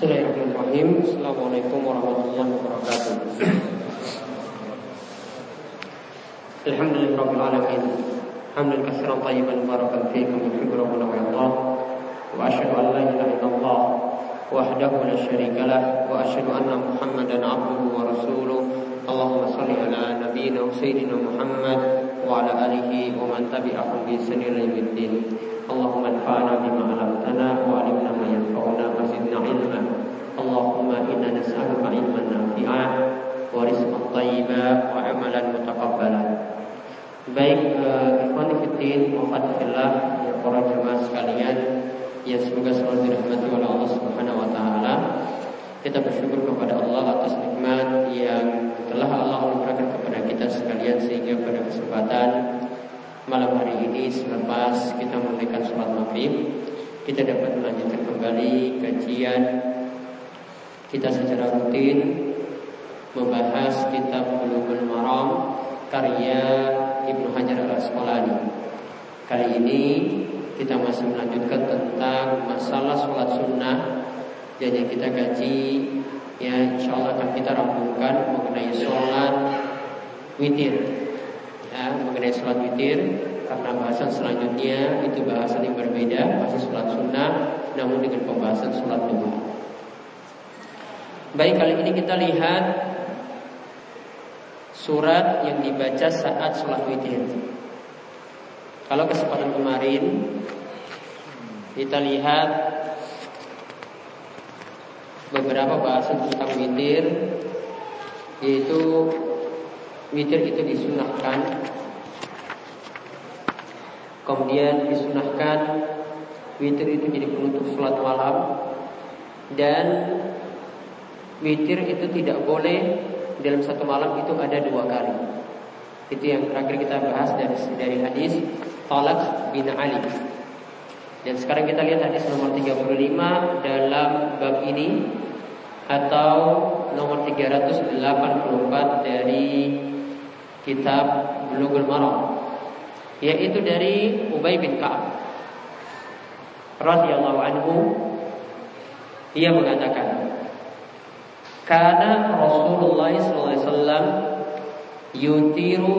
Bismillahirrahmanirrahim Assalamualaikum warahmatullahi wabarakatuh Alhamdulillahirrahmanirrahim Hamdan kasiran tayyiban barakan fiikum Yuhibbu rabbuna wa yardah Wa ashadu an la ilaha illallah Wahdahu la syarika lah Wa ashadu anna muhammadan abduhu wa rasuluh Allahumma salli ala nabiyina wa sayyidina Muhammad Tabi'ahum bi sanil yawmiddin Allahumma anfa'na bima alamtana Wa alimna ma yanfa'una wa zidna ilma Allahumma inna nas'aluka ilman nafi'a wa rizqan thayyiba wa amalan mutaqabbalan. Baik uh, ikhwan fillah wa fillah ya para jemaah sekalian yang semoga selalu dirahmati oleh Allah Subhanahu wa taala. Kita bersyukur kepada Allah atas nikmat yang telah Allah anugerahkan kepada kita sekalian sehingga pada kesempatan malam hari ini selepas kita menunaikan sholat maghrib kita dapat melanjutkan kembali kajian kita secara rutin membahas kitab Bulughul Maram karya Ibnu Hajar Al Asqalani. Kali ini kita masih melanjutkan tentang masalah sholat sunnah dan yang kita gaji ya insya Allah akan kita rampungkan mengenai sholat witir ya, mengenai sholat witir karena bahasan selanjutnya itu bahasan yang berbeda masih sholat sunnah namun dengan pembahasan sholat duha. Baik kali ini kita lihat surat yang dibaca saat sholat witir. Kalau kesempatan kemarin kita lihat beberapa bahasan tentang witir yaitu witir itu disunahkan kemudian disunahkan witir itu jadi penutup sholat malam dan witir itu tidak boleh dalam satu malam itu ada dua kali. Itu yang terakhir kita bahas dari dari hadis Talak bin Ali. Dan sekarang kita lihat hadis nomor 35 dalam bab ini atau nomor 384 dari kitab Bulughul Maram yaitu dari Ubay bin Ka'ab radhiyallahu anhu. Dia mengatakan karena Rasulullah SAW yutiru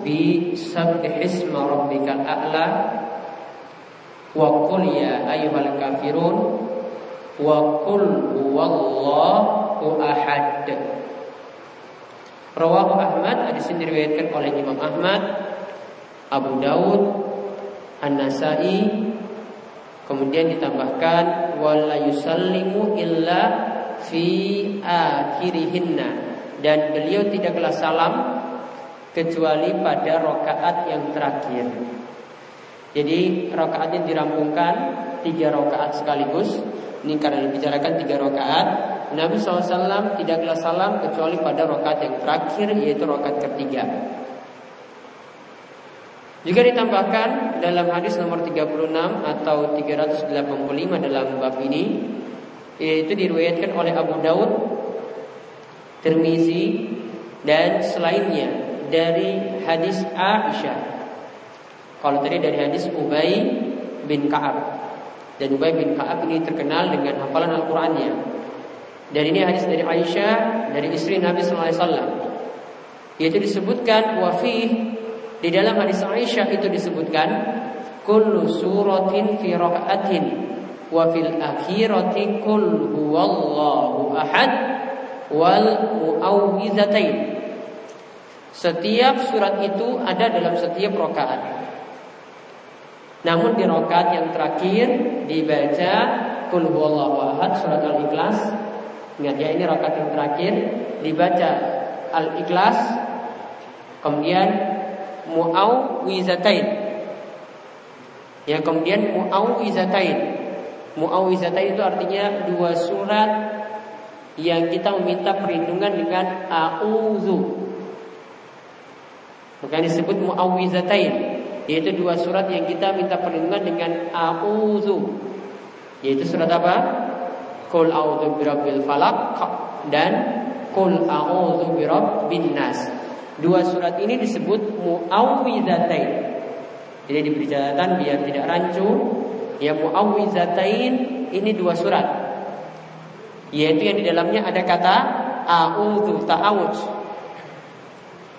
bi sabbihisma rabbikal a'la wa qul ya ayyuhal kafirun wa qul huwallahu ahad. Rawahu Ahmad hadis ini diriwayatkan oleh Imam Ahmad, Abu Daud, An-Nasai, kemudian ditambahkan wala yusallimu illa fi akhirihinna dan beliau tidaklah salam kecuali pada rokaat yang terakhir. Jadi rokaatnya dirampungkan tiga rokaat sekaligus. Ini karena dibicarakan tiga rokaat. Nabi SAW tidaklah salam kecuali pada rokaat yang terakhir yaitu rokaat ketiga. Juga ditambahkan dalam hadis nomor 36 atau 385 dalam bab ini yaitu diriwayatkan oleh Abu Daud, Tirmizi dan selainnya dari hadis Aisyah. Kalau tadi dari hadis Ubay bin Ka'ab. Dan Ubay bin Ka'ab ini terkenal dengan hafalan Al-Qur'annya. Dan ini hadis dari Aisyah dari istri Nabi sallallahu alaihi wasallam. Yaitu disebutkan wafih di dalam hadis Aisyah itu disebutkan kullu suratin fi raka'atin wa fil akhirati kul huwallahu ahad wal. Setiap surat itu ada dalam setiap rokaat. Namun di rokaat yang terakhir dibaca kul huwallahu surat al-ikhlas. Ingat ya ini rokaat yang terakhir dibaca al-ikhlas. Kemudian muawwizatain. Ya kemudian muawwizatain Mu'awizatain itu artinya dua surat yang kita meminta perlindungan dengan a'udzu. Maka disebut mu'awizatain yaitu dua surat yang kita minta perlindungan dengan a'udzu. Yaitu surat apa? Qul a'udzu birabbil falaq dan Qul a'udzu birabbin nas. Dua surat ini disebut mu'awizatain. Jadi diberi catatan biar tidak rancu Ya muawwizatain ini dua surat. yaitu yang di dalamnya ada kata a'udzu ta'awudz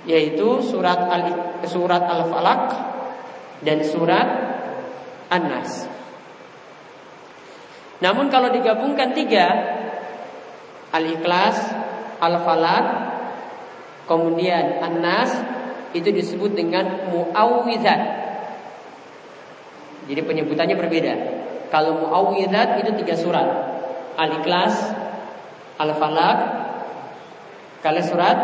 yaitu surat al surat al-falaq dan surat an-nas. Namun kalau digabungkan tiga al-ikhlas, al-falaq, kemudian an-nas itu disebut dengan muawwidzat. Jadi penyebutannya berbeda. Kalau muawwidzat itu tiga surat. Al-Ikhlas, Al-Falaq, kalau surat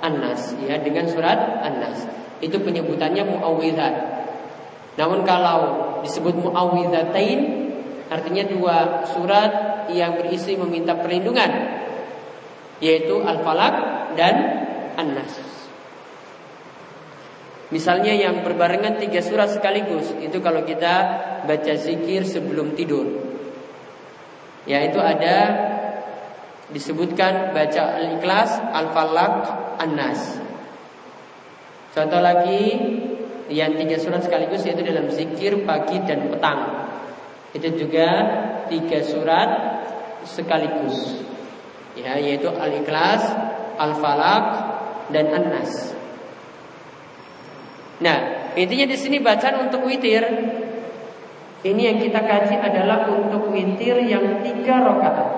An-Nas ya dengan surat An-Nas. Itu penyebutannya muawwidzat. Namun kalau disebut muawwidzatain artinya dua surat yang berisi meminta perlindungan yaitu Al-Falaq dan An-Nas. Misalnya yang berbarengan tiga surat sekaligus Itu kalau kita baca zikir sebelum tidur Yaitu ada Disebutkan baca al-ikhlas Al-falaq An-nas Contoh lagi Yang tiga surat sekaligus Yaitu dalam zikir pagi dan petang Itu juga Tiga surat sekaligus Ya, yaitu al-ikhlas, al-falaq, dan an-nas. Nah, intinya di sini bacaan untuk witir. Ini yang kita kaji adalah untuk witir yang tiga rakaat.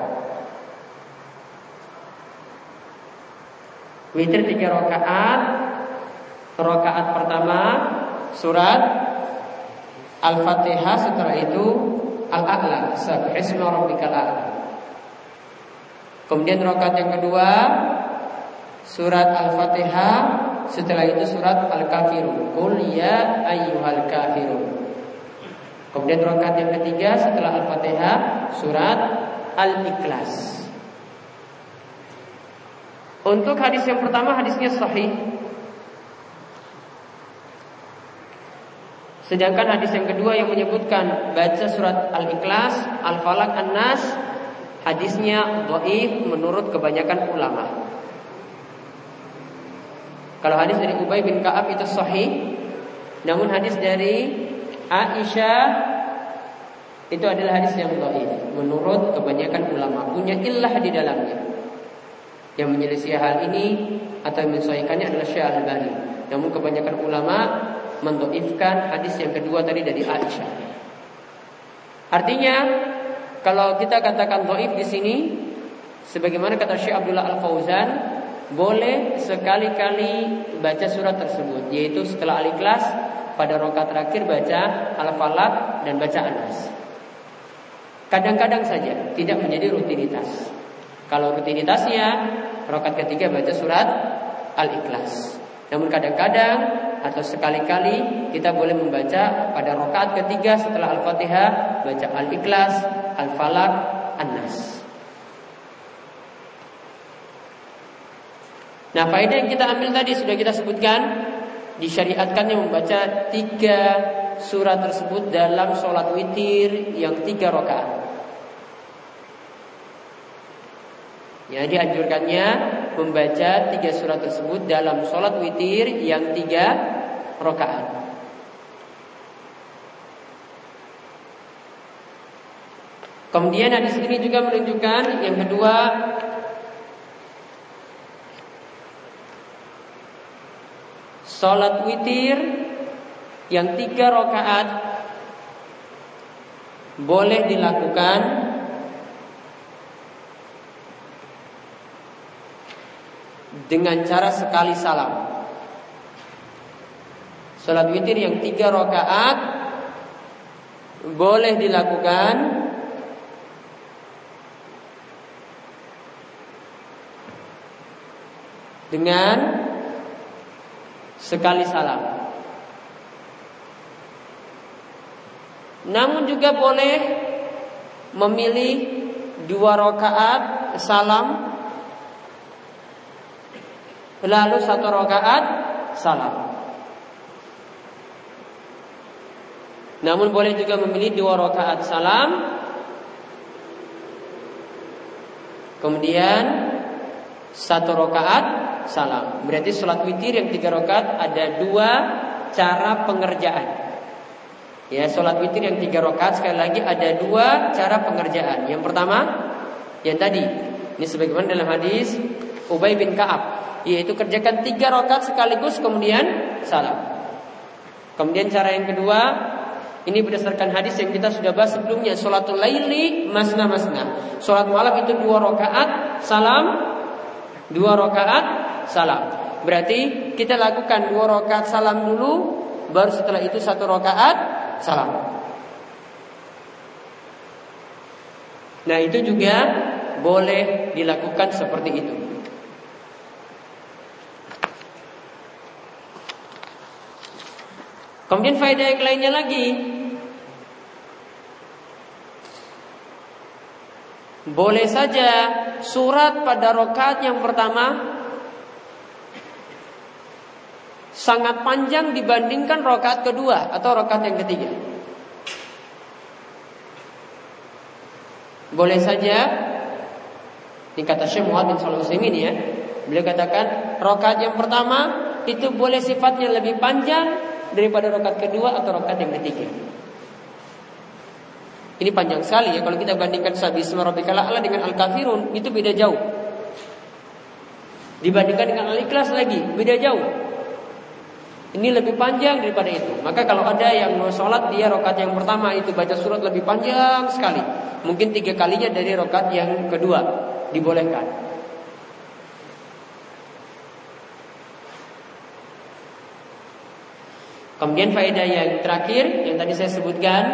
Witir tiga rakaat. Rakaat pertama surat Al-Fatihah setelah itu Al-A'la, Subhisma rabbikal a'la. Kemudian rakaat yang kedua surat Al-Fatihah setelah itu surat Al-Kafirun. Qul ya ayyuhal kafirun. Kemudian rakaat yang ketiga setelah Al-Fatihah surat Al-Ikhlas. Untuk hadis yang pertama hadisnya sahih. Sedangkan hadis yang kedua yang menyebutkan baca surat Al-Ikhlas, Al-Falaq, An-Nas hadisnya dhaif menurut kebanyakan ulama. Kalau hadis dari Ubay bin Ka'ab itu sahih, namun hadis dari Aisyah itu adalah hadis yang dhaif menurut kebanyakan ulama punya illah di dalamnya. Yang menyelisih hal ini atau mensahihkannya adalah Syekh Al-Albani. Namun kebanyakan ulama mendoifkan hadis yang kedua tadi dari Aisyah. Artinya kalau kita katakan dhaif di sini sebagaimana kata Syekh Abdullah Al-Fauzan boleh sekali-kali baca surat tersebut yaitu setelah al-ikhlas pada rokat terakhir baca al-falaq dan baca anas. Kadang-kadang saja tidak menjadi rutinitas. Kalau rutinitasnya rokat ketiga baca surat al-ikhlas. Namun kadang-kadang atau sekali-kali kita boleh membaca pada rokat ketiga setelah al-fatihah baca al-ikhlas, al-falaq, an-nas. Nah faedah yang kita ambil tadi sudah kita sebutkan Disyariatkannya membaca tiga surat tersebut dalam sholat witir yang tiga rakaat. Ya, dianjurkannya membaca tiga surat tersebut dalam sholat witir yang tiga rakaat. Kemudian hadis ini juga menunjukkan yang kedua Sholat witir yang tiga rakaat boleh dilakukan dengan cara sekali salam. Sholat witir yang tiga rakaat boleh dilakukan dengan sekali salam. Namun juga boleh memilih dua rakaat salam lalu satu rakaat salam. Namun boleh juga memilih dua rakaat salam kemudian satu rakaat salam. Berarti sholat witir yang tiga rakaat ada dua cara pengerjaan. Ya, sholat witir yang tiga rakaat sekali lagi ada dua cara pengerjaan. Yang pertama, yang tadi. Ini sebagaimana dalam hadis Ubay bin Ka'ab, yaitu kerjakan tiga rakaat sekaligus kemudian salam. Kemudian cara yang kedua, ini berdasarkan hadis yang kita sudah bahas sebelumnya, sholatul laili masna masna. Sholat malam itu dua rakaat, salam, dua rakaat, salam. Berarti kita lakukan dua rakaat salam dulu, baru setelah itu satu rakaat salam. Nah itu juga boleh dilakukan seperti itu. Kemudian faedah yang lainnya lagi Boleh saja surat pada rokat yang pertama sangat panjang dibandingkan rokat kedua atau rokat yang ketiga. Boleh saja ini kata Syekh Muhammad bin Shalih Utsaimin ya. Beliau katakan rokat yang pertama itu boleh sifatnya lebih panjang daripada rokat kedua atau rokat yang ketiga. Ini panjang sekali ya kalau kita bandingkan sabisma rabbikal a'la dengan al-kafirun itu beda jauh. Dibandingkan dengan al-ikhlas lagi beda jauh. Ini lebih panjang daripada itu. Maka kalau ada yang mau sholat dia rokat yang pertama itu baca surat lebih panjang sekali. Mungkin tiga kalinya dari rokat yang kedua dibolehkan. Kemudian faedah yang terakhir yang tadi saya sebutkan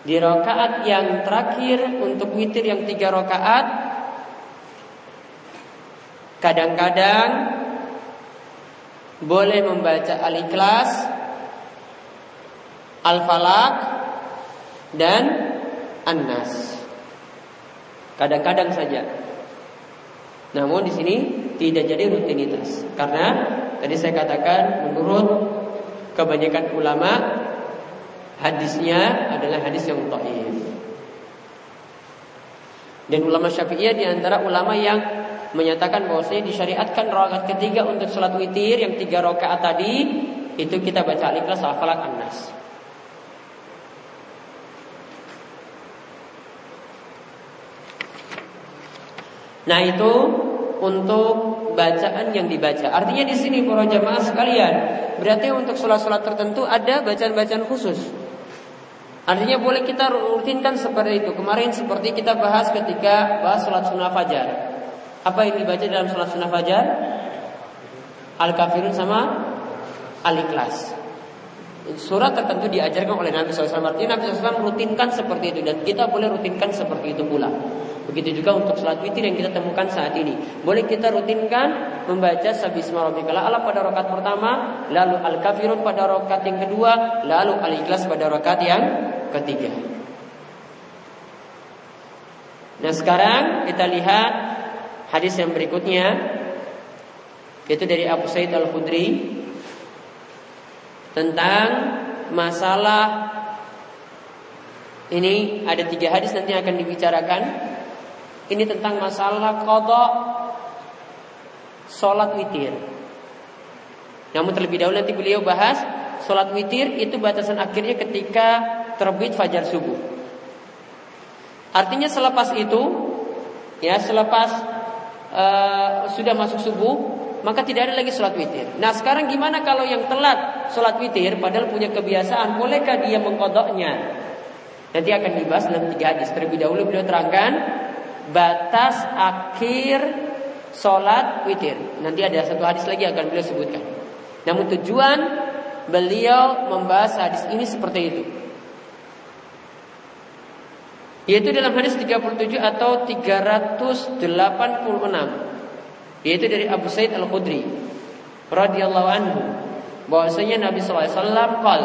di rokaat yang terakhir untuk witir yang tiga rokaat kadang-kadang boleh membaca Al-Ikhlas, Al-Falaq dan An-Nas. Kadang-kadang saja. Namun di sini tidak jadi rutinitas karena tadi saya katakan menurut kebanyakan ulama hadisnya adalah hadis yang dhaif. Dan ulama Syafi'iyah di antara ulama yang menyatakan bahwasanya disyariatkan rakaat ketiga untuk sholat witir yang tiga rakaat tadi itu kita baca al-ikhlas al-falaq an-nas. Nah itu untuk bacaan yang dibaca. Artinya di sini para jamaah sekalian, berarti untuk sholat-sholat tertentu ada bacaan-bacaan khusus. Artinya boleh kita rutinkan seperti itu. Kemarin seperti kita bahas ketika bahas sholat sunnah fajar. Apa yang dibaca dalam sholat sunnah fajar? Al-Kafirun sama Al-Ikhlas. Surat tertentu diajarkan oleh Nabi SAW. Artinya Nabi SAW rutinkan seperti itu dan kita boleh rutinkan seperti itu pula. Begitu juga untuk sholat witir yang kita temukan saat ini. Boleh kita rutinkan membaca Sabisma Rabbikal Allah pada rakaat pertama, lalu Al-Kafirun pada rakaat yang kedua, lalu Al-Ikhlas pada rakaat yang ketiga. Nah sekarang kita lihat Hadis yang berikutnya itu dari Abu Said Al Khudri tentang masalah ini ada tiga hadis nanti akan dibicarakan. Ini tentang masalah kodok sholat witir. Namun terlebih dahulu nanti beliau bahas sholat witir itu batasan akhirnya ketika terbit fajar subuh. Artinya selepas itu, ya selepas uh, sudah masuk subuh, maka tidak ada lagi sholat witir. Nah sekarang gimana kalau yang telat sholat witir, padahal punya kebiasaan, bolehkah dia mengkodoknya? Nanti akan dibahas dalam tiga hadis. Terlebih dahulu beliau terangkan batas akhir sholat witir. Nanti ada satu hadis lagi akan beliau sebutkan. Namun tujuan beliau membahas hadis ini seperti itu. Yaitu dalam hadis 37 atau 386 Yaitu dari Abu Said Al-Khudri radhiyallahu anhu. Bahwasanya Nabi SAW kal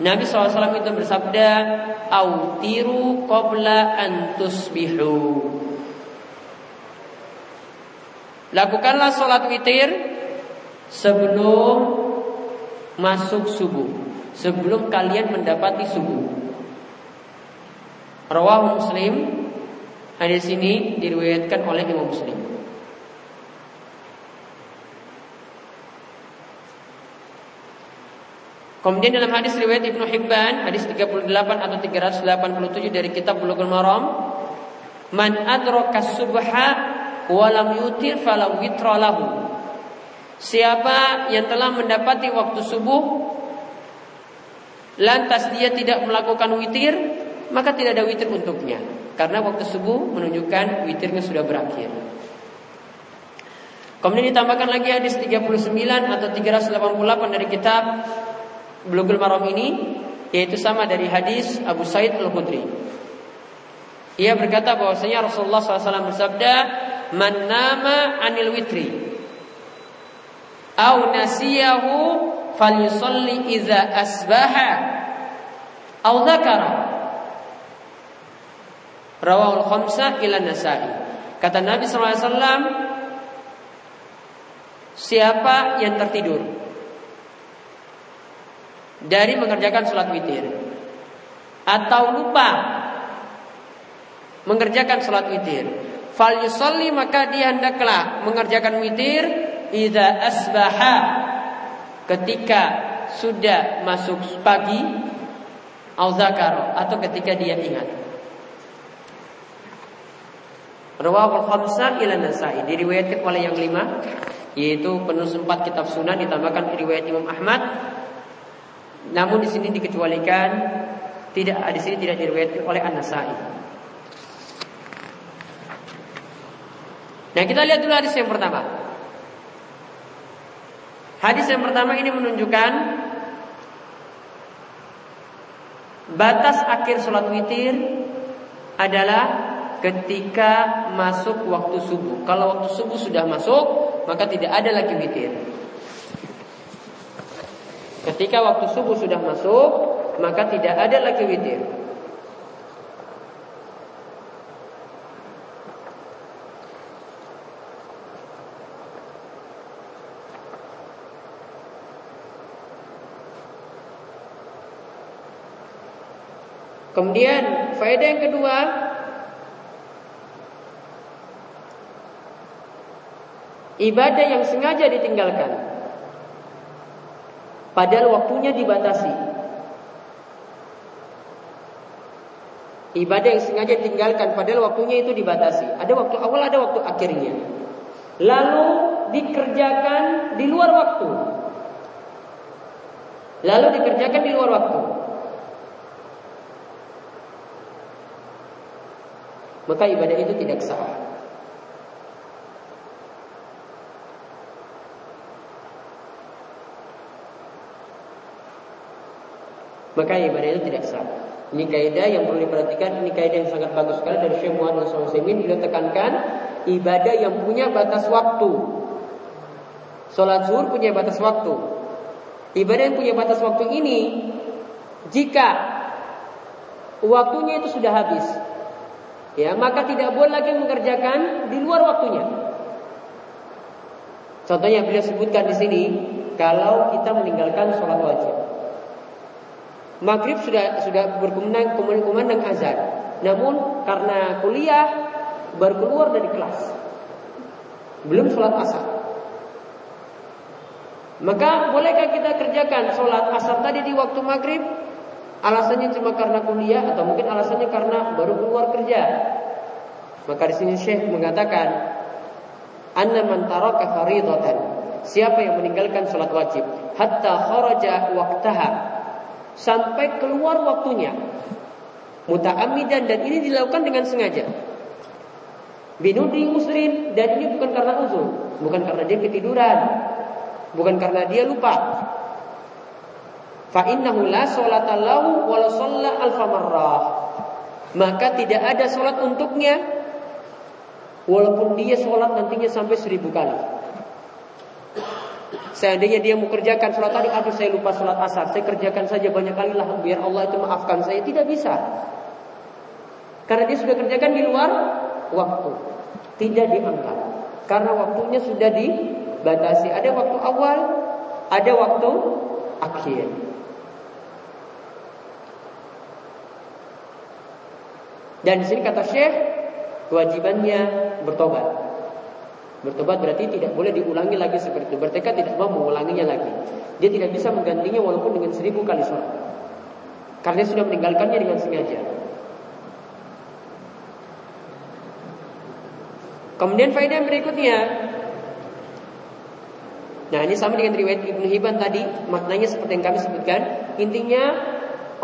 Nabi SAW itu bersabda Autiru qabla antusbihu Lakukanlah sholat witir Sebelum Masuk subuh Sebelum kalian mendapati subuh. Rawah Muslim Hadis ini diriwayatkan oleh Imam Muslim Kemudian dalam hadis riwayat Ibnu Hibban hadis 38 atau 387 dari kitab Bulughul Maram Man adraka subha wa lam yutir falau witra lahu. Siapa yang telah mendapati waktu subuh lantas dia tidak melakukan witir, maka tidak ada witir untuknya. Karena waktu subuh menunjukkan witirnya sudah berakhir. Kemudian ditambahkan lagi hadis 39 atau 388 dari kitab Bulughul Maram ini yaitu sama dari hadis Abu Said Al-Khudri. Ia berkata bahwasanya Rasulullah SAW bersabda, "Man nama anil witri au nasiyahu falyusalli idza asbaha au dzakara." Rawahul khamsah ila Nasai. Kata Nabi SAW, siapa yang tertidur dari mengerjakan sholat witir atau lupa mengerjakan sholat witir fal yusalli maka dia hendaklah mengerjakan witir idza asbaha ketika sudah masuk pagi au atau ketika dia ingat Rawahul khamsah ila Nasai diriwayatkan oleh yang lima yaitu penulis empat kitab sunan ditambahkan riwayat Imam Ahmad namun di sini dikecualikan tidak di sini tidak diriwayatkan oleh An-Nasai. Nah, kita lihat dulu hadis yang pertama. Hadis yang pertama ini menunjukkan batas akhir sholat witir adalah ketika masuk waktu subuh. Kalau waktu subuh sudah masuk, maka tidak ada lagi witir. Ketika waktu subuh sudah masuk, maka tidak ada lagi witir. Kemudian faedah yang kedua Ibadah yang sengaja ditinggalkan Padahal waktunya dibatasi. Ibadah yang sengaja tinggalkan padahal waktunya itu dibatasi. Ada waktu awal, ada waktu akhirnya. Lalu dikerjakan di luar waktu. Lalu dikerjakan di luar waktu. Maka ibadah itu tidak sah. Maka ibadah itu tidak sah. Ini kaidah yang perlu diperhatikan, ini kaidah yang sangat bagus sekali dari Syekh Muhammad SAW beliau tekankan ibadah yang punya batas waktu. Salat zuhur punya batas waktu. Ibadah yang punya batas waktu ini jika waktunya itu sudah habis, ya maka tidak boleh lagi mengerjakan di luar waktunya. Contohnya beliau sebutkan di sini, kalau kita meninggalkan sholat wajib, Maghrib sudah sudah berkumandang kumandang azan. Namun karena kuliah baru keluar dari kelas. Belum sholat asar. Maka bolehkah kita kerjakan sholat asar tadi di waktu maghrib? Alasannya cuma karena kuliah atau mungkin alasannya karena baru keluar kerja. Maka di sini Syekh mengatakan, Anna man taraka. Siapa yang meninggalkan sholat wajib hatta kharaja waqtaha sampai keluar waktunya. Muta'amidan dan ini dilakukan dengan sengaja. Binudi usrin dan ini bukan karena uzur, bukan karena dia ketiduran, bukan karena dia lupa. Fa innahu la salata lahu wa la. Maka tidak ada solat untuknya walaupun dia solat nantinya sampai seribu kali. Seandainya dia mau kerjakan sholat tadi, aduh saya lupa sholat asar, saya kerjakan saja banyak kali lah, biar Allah itu maafkan saya. Tidak bisa. Karena dia sudah kerjakan di luar waktu. Tidak diangkat. Karena waktunya sudah dibatasi. Ada waktu awal, ada waktu akhir. Dan di sini kata Syekh, kewajibannya bertobat. Bertobat berarti tidak boleh diulangi lagi seperti itu. Bertekad tidak mau mengulanginya lagi. Dia tidak bisa menggantinya walaupun dengan seribu kali sholat. Karena sudah meninggalkannya dengan sengaja. Kemudian faedah berikutnya Nah ini sama dengan riwayat Ibnu Hibban tadi Maknanya seperti yang kami sebutkan Intinya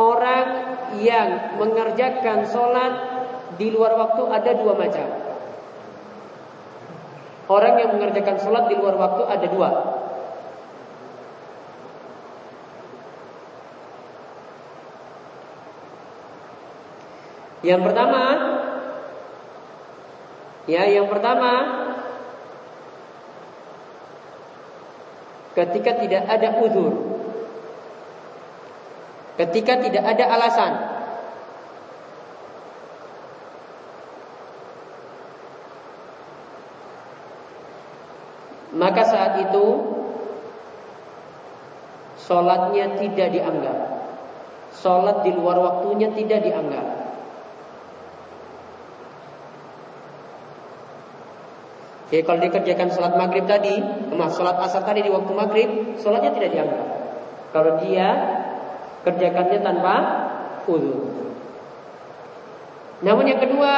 orang yang mengerjakan sholat di luar waktu ada dua macam Orang yang mengerjakan sholat di luar waktu ada dua Yang pertama Ya, yang pertama ketika tidak ada uzur. Ketika tidak ada alasan. Maka saat itu Sholatnya tidak dianggap Sholat di luar waktunya tidak dianggap Jadi kalau dikerjakan sholat maghrib tadi, maaf sholat asar tadi di waktu maghrib, sholatnya tidak dianggap. Kalau dia kerjakannya tanpa uzur. Namun yang kedua,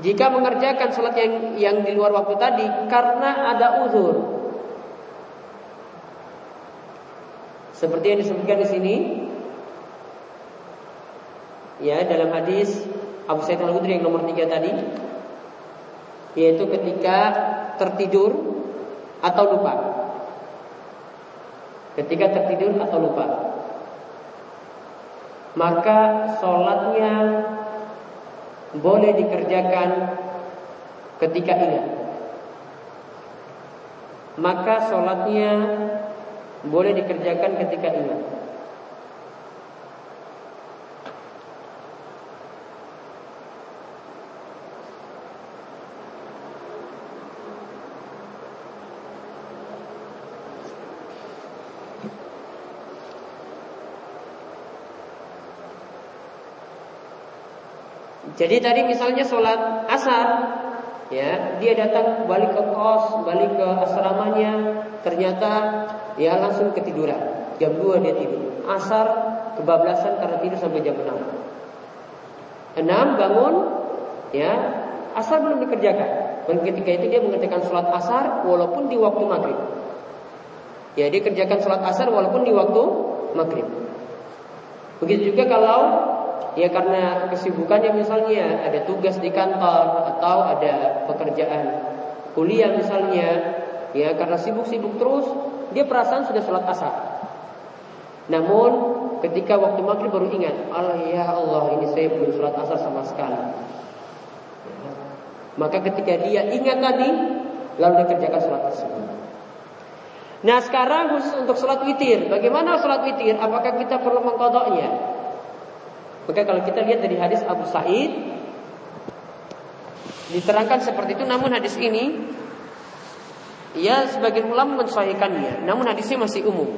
jika mengerjakan sholat yang yang di luar waktu tadi karena ada uzur, seperti yang disebutkan di sini, ya dalam hadis Abu Sa'id Al-Khudri yang nomor tiga tadi, yaitu ketika tertidur atau lupa. Ketika tertidur atau lupa. Maka sholatnya boleh dikerjakan ketika ingat. Maka sholatnya boleh dikerjakan ketika ingat. Jadi tadi misalnya sholat asar, ya dia datang balik ke kos, balik ke asramanya, ternyata ya langsung ketiduran. Jam 2 dia tidur. Asar kebablasan karena tidur sampai jam 6. 6 bangun, ya asar belum dikerjakan. Dan ketika itu dia mengerjakan sholat asar walaupun di waktu maghrib. Ya dia kerjakan sholat asar walaupun di waktu maghrib. Begitu juga kalau Ya karena kesibukannya misalnya ada tugas di kantor atau ada pekerjaan kuliah misalnya, ya karena sibuk-sibuk terus dia perasaan sudah sholat asar. Namun ketika waktu maghrib baru ingat, Allah ya Allah ini saya belum sholat asar sama sekali. Maka ketika dia ingat tadi, lalu dia kerjakan sholat asar. Nah sekarang khusus untuk sholat witir, bagaimana sholat witir? Apakah kita perlu mengkodoknya? Maka kalau kita lihat dari hadis Abu Sa'id diterangkan seperti itu namun hadis ini ya sebagian ulama mensahihkannya namun hadisnya masih umum.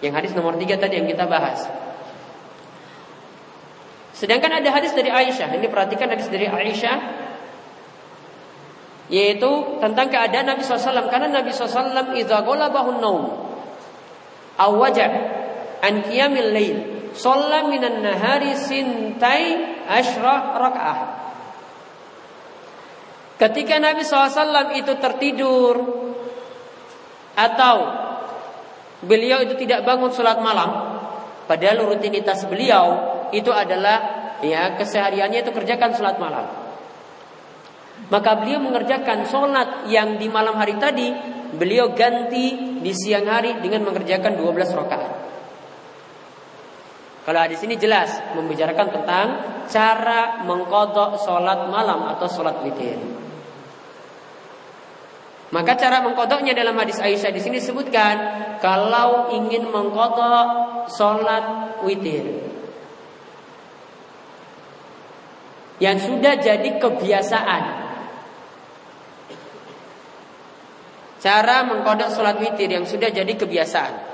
Yang hadis nomor tiga tadi yang kita bahas. Sedangkan ada hadis dari Aisyah. Ini perhatikan hadis dari Aisyah yaitu tentang keadaan Nabi SAW karena Nabi SAW idza ghalabahun naum aw an qiyamil lail Sholla minan nahari sintai ashrah raka'ah. Ketika Nabi SAW itu tertidur atau beliau itu tidak bangun sholat malam, padahal rutinitas beliau itu adalah ya kesehariannya itu kerjakan sholat malam. Maka beliau mengerjakan sholat yang di malam hari tadi, beliau ganti di siang hari dengan mengerjakan 12 rakaat. Kalau di sini jelas membicarakan tentang cara mengkodok sholat malam atau sholat witir. Maka cara mengkodoknya dalam hadis Aisyah di sini disebutkan kalau ingin mengkodok sholat witir yang sudah jadi kebiasaan. Cara mengkodok sholat witir yang sudah jadi kebiasaan.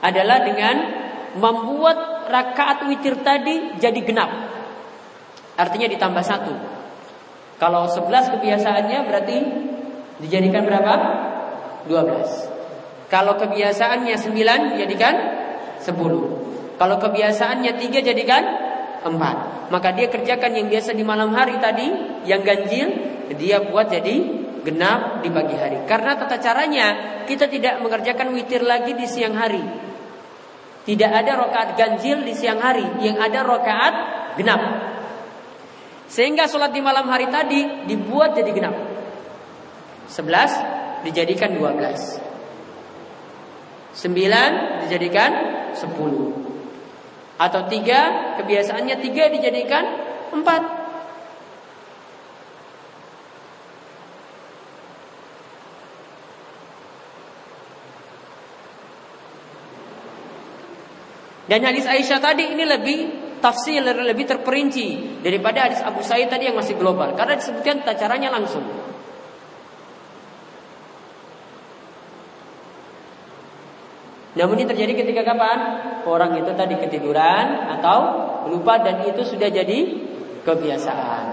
Adalah dengan membuat rakaat witir tadi jadi genap. Artinya ditambah satu. Kalau sebelas kebiasaannya berarti dijadikan berapa? Dua belas. Kalau kebiasaannya sembilan jadikan sepuluh. Kalau kebiasaannya tiga jadikan empat. Maka dia kerjakan yang biasa di malam hari tadi, yang ganjil, dia buat jadi genap di pagi hari. Karena tata caranya kita tidak mengerjakan witir lagi di siang hari. Tidak ada rokaat ganjil di siang hari, yang ada rokaat genap. Sehingga sholat di malam hari tadi dibuat jadi genap. Sebelas dijadikan dua belas. Sembilan dijadikan sepuluh. Atau tiga, kebiasaannya tiga dijadikan empat. Dan hadis Aisyah tadi ini lebih tafsir lebih terperinci daripada hadis Abu Sa'id tadi yang masih global karena disebutkan tata caranya langsung. Namun ini terjadi ketika kapan? Orang itu tadi ketiduran atau lupa dan itu sudah jadi kebiasaan.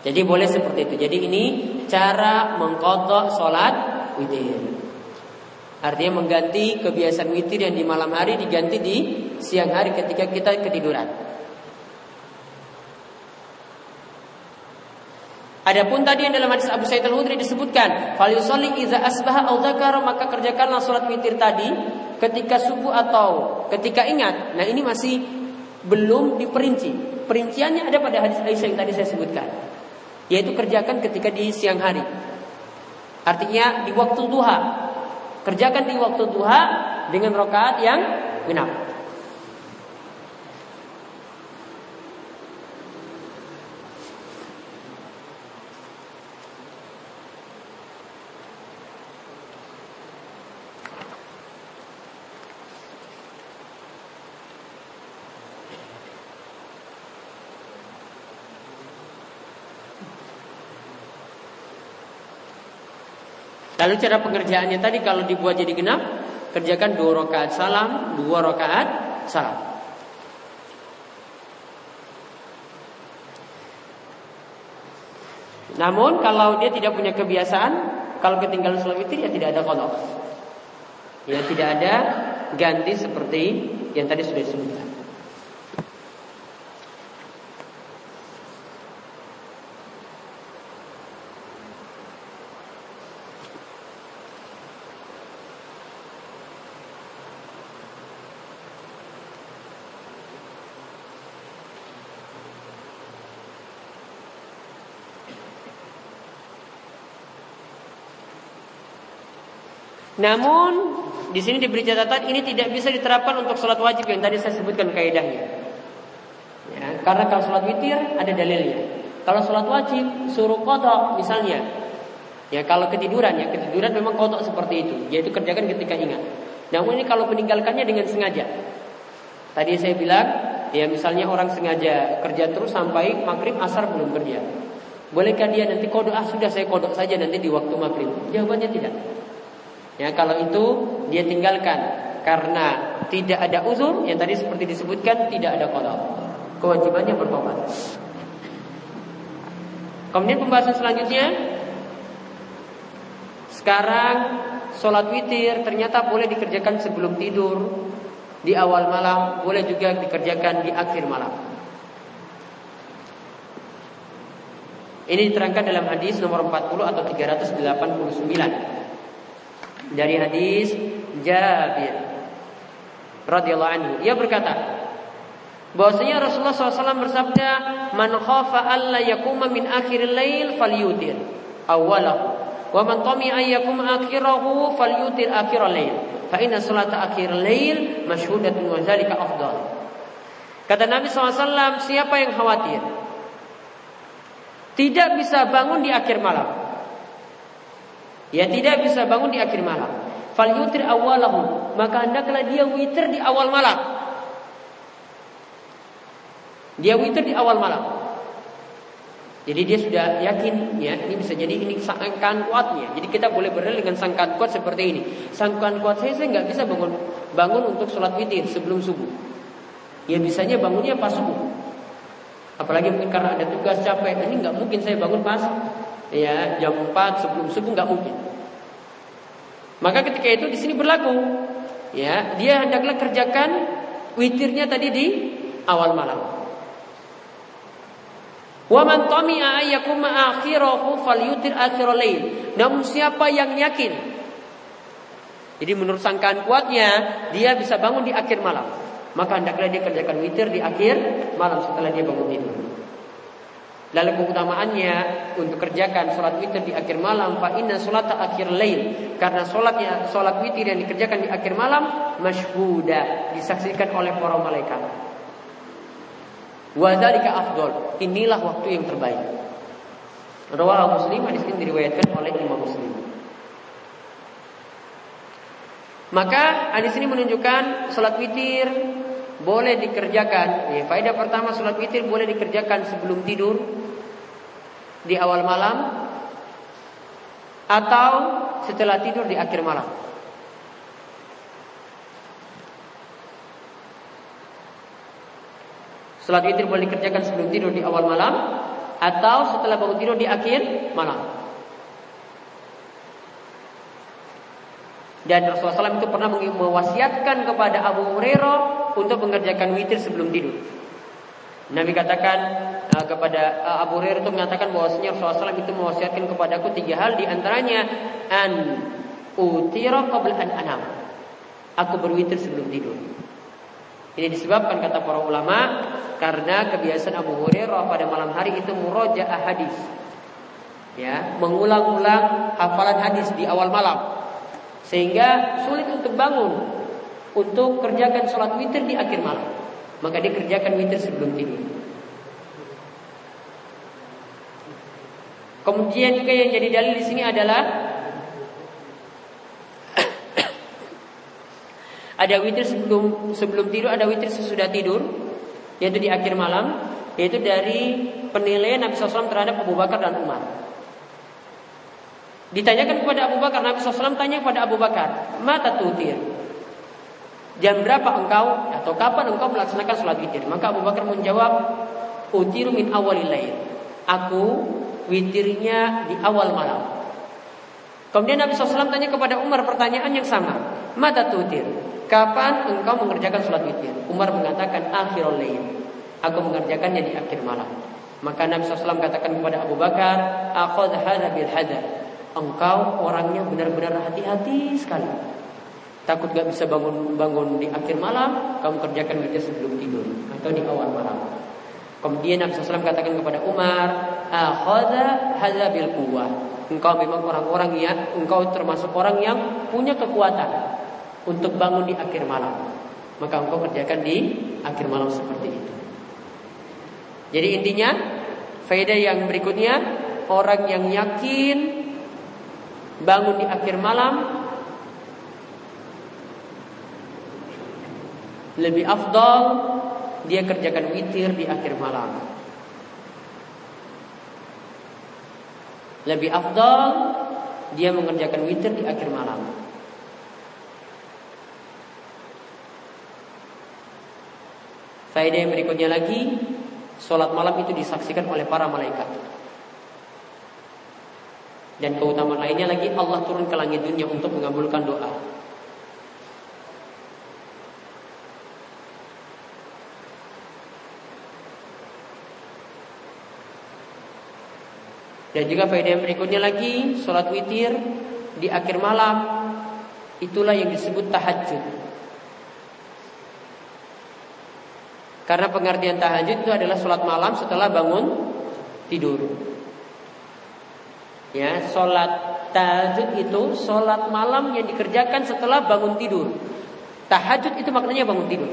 Jadi boleh seperti itu. Jadi ini cara mengkodok sholat witir. Artinya mengganti kebiasaan witir yang di malam hari diganti di siang hari ketika kita ketiduran. Adapun tadi yang dalam hadis Abu Sa'id Al-Khudri disebutkan, "Fal yusalli idza asbaha aw dzakara," maka kerjakanlah salat witir tadi ketika subuh atau ketika ingat. Nah, ini masih belum diperinci. Perinciannya ada pada hadis Aisyah yang tadi saya sebutkan. Yaitu kerjakan ketika di siang hari. Artinya di waktu duha. Kerjakan di waktu duha dengan rakaat yang genap. Lalu cara pengerjaannya tadi kalau dibuat jadi genap, kerjakan dua rakaat salam, dua rakaat salam. Namun kalau dia tidak punya kebiasaan, kalau ketinggalan sholat witir ya tidak ada kodok. Ya tidak ada ganti seperti yang tadi sudah disebutkan. Namun di sini diberi catatan ini tidak bisa diterapkan untuk sholat wajib yang tadi saya sebutkan kaidahnya. Ya, karena kalau sholat witir ada dalilnya. Kalau sholat wajib suruh kodok misalnya. Ya kalau ketiduran ya ketiduran memang kodok seperti itu. Yaitu kerjakan ketika ingat. Namun ini kalau meninggalkannya dengan sengaja. Tadi saya bilang ya misalnya orang sengaja kerja terus sampai maghrib asar belum kerja. Bolehkah dia nanti kodok ah sudah saya kodok saja nanti di waktu maghrib? Jawabannya tidak. Ya, kalau itu dia tinggalkan karena tidak ada uzur yang tadi seperti disebutkan tidak ada qada. Kewajibannya bertobat. Kemudian pembahasan selanjutnya sekarang sholat witir ternyata boleh dikerjakan sebelum tidur di awal malam, boleh juga dikerjakan di akhir malam. Ini diterangkan dalam hadis nomor 40 atau 389 dari hadis Jabir radhiyallahu anhu. Ia berkata, bahwasanya Rasulullah SAW bersabda, "Man khafa alla yakuma min akhir lail falyutir awalahu, wa man tami an yakuma akhirahu falyutir akhir lail, fa inna salata akhir lail masyhudatun wa zalika afdal." Kata Nabi SAW, siapa yang khawatir tidak bisa bangun di akhir malam, Ya tidak bisa bangun di akhir malam. Fal yutir awalahu, maka hendaklah dia witir di awal malam. Dia witir di awal malam. Jadi dia sudah yakin ya ini bisa jadi ini sangkaan kuatnya. Jadi kita boleh berdalil dengan sangkaan kuat seperti ini. Sangkaan kuat saya saya nggak bisa bangun bangun untuk sholat witir sebelum subuh. Ya bisanya bangunnya pas subuh. Apalagi mungkin karena ada tugas capek, ini nggak mungkin saya bangun pas ya jam 4 sebelum subuh nggak mungkin. Maka ketika itu di sini berlaku, ya dia hendaklah kerjakan witirnya tadi di awal malam. Wa man tami'a ayyakuma akhirahu falyutir akhirul lail. Namun siapa yang yakin jadi menurut sangkaan kuatnya dia bisa bangun di akhir malam. Maka hendaklah dia kerjakan witir di akhir malam setelah dia bangun tidur. Lalu keutamaannya untuk kerjakan sholat witir di akhir malam, fa inna sholat akhir lail. Karena sholatnya sholat witir yang dikerjakan di akhir malam masyhuda disaksikan oleh para malaikat. Wadalika afdol. Inilah waktu yang terbaik. Rawal Muslim hadis ini diriwayatkan oleh Imam Muslim. Maka hadis ini menunjukkan sholat witir boleh dikerjakan. Ya, faedah pertama sholat witir boleh dikerjakan sebelum tidur di awal malam atau setelah tidur di akhir malam. Sholat witir boleh dikerjakan sebelum tidur di awal malam atau setelah bangun tidur di akhir malam. Dan Rasulullah SAW itu pernah mewasiatkan kepada Abu Hurairah untuk mengerjakan witir sebelum tidur. Nabi katakan uh, kepada uh, Abu Hurairah itu mengatakan bahwasanya Rasulullah SAW itu mewasiatkan kepadaku tiga hal di antaranya an utira qabla an anam. Aku berwitir sebelum tidur. Ini disebabkan kata para ulama karena kebiasaan Abu Hurairah pada malam hari itu murojaah hadis. Ya, mengulang-ulang hafalan hadis di awal malam. Sehingga sulit untuk bangun untuk kerjakan sholat witir di akhir malam. Maka dia kerjakan witir sebelum tidur. Kemudian juga yang jadi dalil di sini adalah ada witir sebelum sebelum tidur, ada witir sesudah tidur, yaitu di akhir malam, yaitu dari penilaian Nabi SAW terhadap Abu Bakar dan Umar. Ditanyakan kepada Abu Bakar, Nabi SAW tanya kepada Abu Bakar, mata tutir. Jam berapa engkau atau kapan engkau melaksanakan sholat witir? Maka Abu Bakar menjawab, utiru min awalilail. Aku witirnya di awal malam. Kemudian Nabi SAW tanya kepada Umar pertanyaan yang sama. Mata tutir. Kapan engkau mengerjakan sholat witir? Umar mengatakan akhirul lail. Aku mengerjakannya di akhir malam. Maka Nabi SAW katakan kepada Abu Bakar, Akhad hadha bil hadar engkau orangnya benar-benar hati-hati sekali. Takut gak bisa bangun bangun di akhir malam, kamu kerjakan kerja sebelum tidur atau di awal malam. Kemudian Nabi SAW katakan kepada Umar, "Akhadha hadza bil quwwah." Engkau memang orang-orang yang engkau termasuk orang yang punya kekuatan untuk bangun di akhir malam. Maka engkau kerjakan di akhir malam seperti itu. Jadi intinya faedah yang berikutnya orang yang yakin bangun di akhir malam lebih afdal dia kerjakan witir di akhir malam. Lebih afdal dia mengerjakan witir di akhir malam. Faedah yang berikutnya lagi, sholat malam itu disaksikan oleh para malaikat. Dan keutamaan lainnya lagi Allah turun ke langit dunia untuk mengabulkan doa. Dan juga faedah yang berikutnya lagi Sholat witir di akhir malam Itulah yang disebut tahajud Karena pengertian tahajud itu adalah sholat malam setelah bangun tidur Ya, sholat tahajud itu sholat malam yang dikerjakan setelah bangun tidur. Tahajud itu maknanya bangun tidur.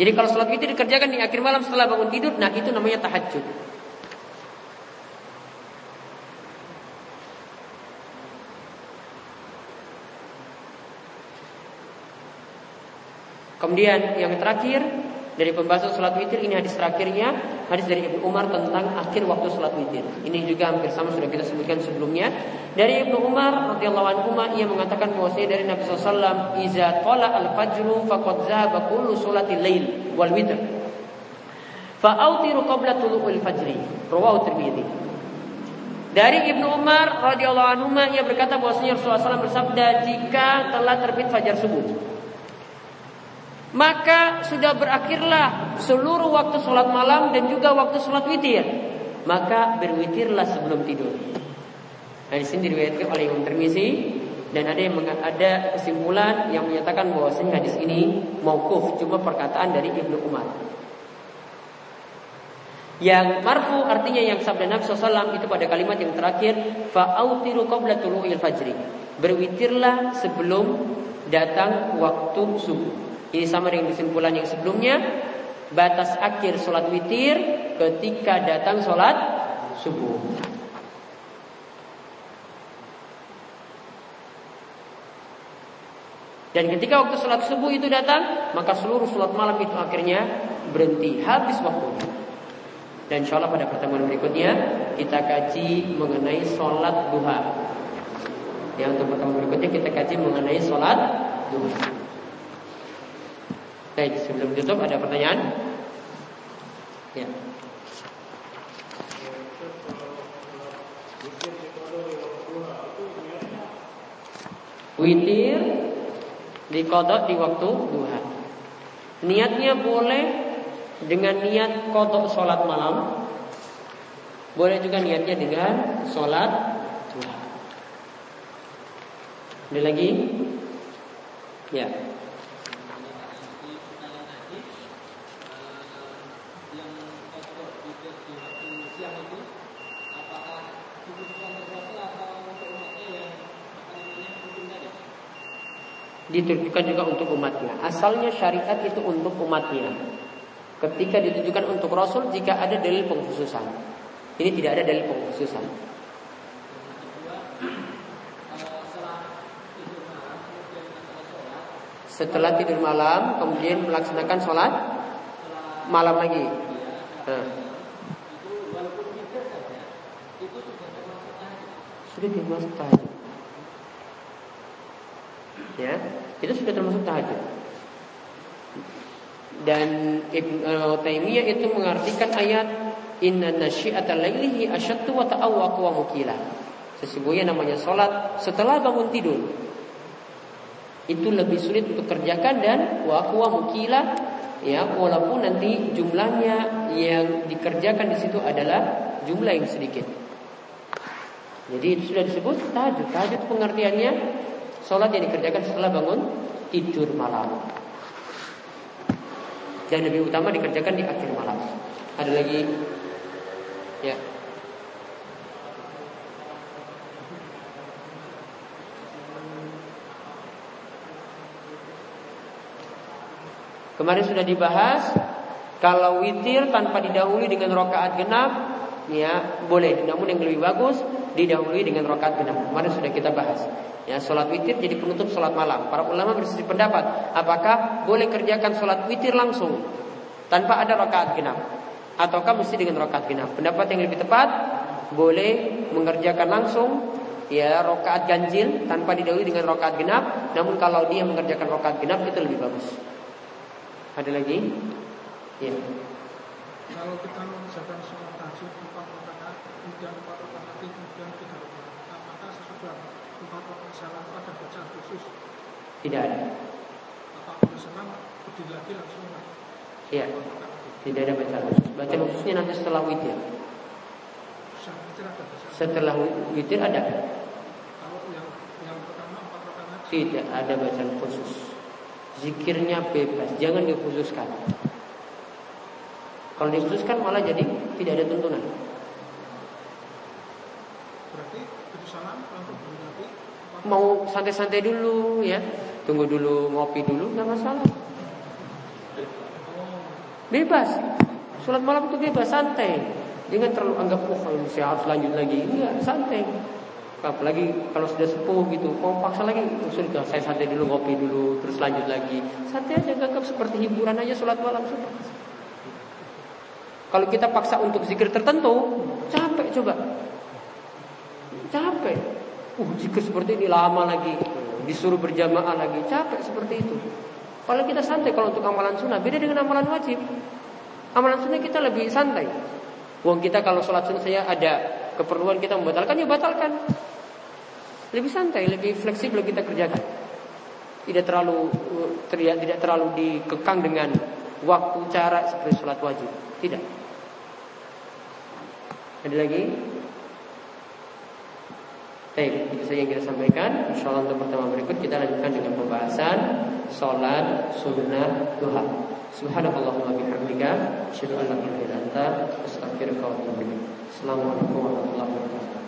Jadi kalau sholat itu dikerjakan di akhir malam setelah bangun tidur, nah itu namanya tahajud. Kemudian yang terakhir dari pembahasan sholat witir ini hadis terakhirnya hadis dari Ibnu Umar tentang akhir waktu sholat witir. Ini juga hampir sama sudah kita sebutkan sebelumnya. Dari Ibnu Umar radhiyallahu anhu ia mengatakan bahwasanya dari Nabi SAW, "Iza qala al-fajru faqad zahaba kullu sholatil lail wal witr." Fa'autiru qabla tulu'il fajri. Rawahu Tirmidzi. Dari Ibnu Umar radhiyallahu anhu ia berkata bahwasanya Rasulullah SAW bersabda jika telah terbit fajar subuh maka sudah berakhirlah seluruh waktu sholat malam dan juga waktu sholat witir maka berwitirlah sebelum tidur. Nah, di sini diriwayatkan oleh Imam Tirmizi dan ada yang ada kesimpulan yang menyatakan bahwasanya hadis ini mauquf cuma perkataan dari Ibnu Umar. Yang marfu artinya yang sabda Nabi SAW itu pada kalimat yang terakhir fa'autiru qabla tulu'il fajri. Berwitirlah sebelum datang waktu subuh. Ini sama dengan kesimpulan yang sebelumnya. Batas akhir sholat witir ketika datang sholat subuh. Dan ketika waktu sholat subuh itu datang, maka seluruh sholat malam itu akhirnya berhenti, habis waktu. Dan insya Allah pada pertemuan berikutnya kita kaji mengenai sholat duha. Yang untuk pertemuan berikutnya kita kaji mengenai sholat duha. Baik, sebelum tutup ada pertanyaan? Ya. Witir dikodok di waktu duha. Niatnya boleh dengan niat kodok sholat malam boleh juga niatnya dengan sholat duha. Ada lagi? Ya. Ditujukan juga untuk umatnya. Asalnya syariat itu untuk umatnya ketika ditujukan untuk Rasul jika ada dalil pengkhususan. Ini tidak ada dalil pengkhususan. Setelah tidur malam, kemudian melaksanakan sholat malam lagi. Nah. Sudah tahajud. Ya, itu sudah termasuk tahajud. Dan Ibn Taimiyah itu mengartikan ayat Inna nasyi'atal lailihi asyaddu wa ta'awwaqu wa mukila. Sesungguhnya namanya sholat setelah bangun tidur. Itu lebih sulit untuk kerjakan dan wa mukila ya walaupun nanti jumlahnya yang dikerjakan di situ adalah jumlah yang sedikit. Jadi itu sudah disebut tahajud. Tahajud pengertiannya sholat yang dikerjakan setelah bangun tidur malam dan lebih utama dikerjakan di akhir malam. Ada lagi? Ya. Kemarin sudah dibahas kalau witir tanpa didahului dengan rokaat genap, ya boleh. Namun yang lebih bagus didahului dengan rokaat genap. Kemarin sudah kita bahas. Ya, sholat witir jadi penutup sholat malam. Para ulama berselisih pendapat, apakah boleh kerjakan sholat witir langsung tanpa ada rakaat genap, ataukah mesti dengan rakaat genap? Pendapat yang lebih tepat, boleh mengerjakan langsung ya rakaat ganjil tanpa didahului dengan rakaat genap. Namun kalau dia mengerjakan rakaat genap itu lebih bagus. Ada lagi? Ya. Kalau kita mengerjakan sholat tahajud empat rakaat, kemudian empat rakaat, kemudian tiga rakaat, apakah sesudah salam bacaan khusus? Tidak ada. Apa salam berdiri lagi langsung? Iya. Tidak ada bacaan khusus. Bacaan khususnya nanti setelah witir. Setelah witir ada. Tidak ada bacaan khusus. Zikirnya bebas, jangan dikhususkan. Kalau dikhususkan malah jadi tidak ada tuntunan. Berarti mau santai-santai dulu ya. Tunggu dulu ngopi dulu nggak masalah. Bebas. Sholat malam itu bebas santai. Jangan terlalu anggap oh kalau saya harus lanjut lagi. Enggak santai. Apalagi kalau sudah sepuh gitu mau paksa lagi oh, sudah saya santai dulu ngopi dulu terus lanjut lagi. Santai aja anggap seperti hiburan aja sholat malam sudah. Kalau kita paksa untuk zikir tertentu capek coba. Capek Uh, jika seperti ini lama lagi, disuruh berjamaah lagi, capek seperti itu. Kalau kita santai kalau untuk amalan sunnah, beda dengan amalan wajib. Amalan sunnah kita lebih santai. Wong kita kalau sholat sunnah saya ada keperluan kita membatalkan ya batalkan. Lebih santai, lebih fleksibel kita kerjakan. Tidak terlalu tidak, tidak terlalu dikekang dengan waktu cara seperti sholat wajib. Tidak. Ada lagi? Baik, itu saja yang kita sampaikan. Insya Allah untuk pertemuan berikut kita lanjutkan dengan pembahasan sholat sunnah duha. Subhanallahumma bihamdika, asyhadu an la. Assalamualaikum warahmatullahi wabarakatuh.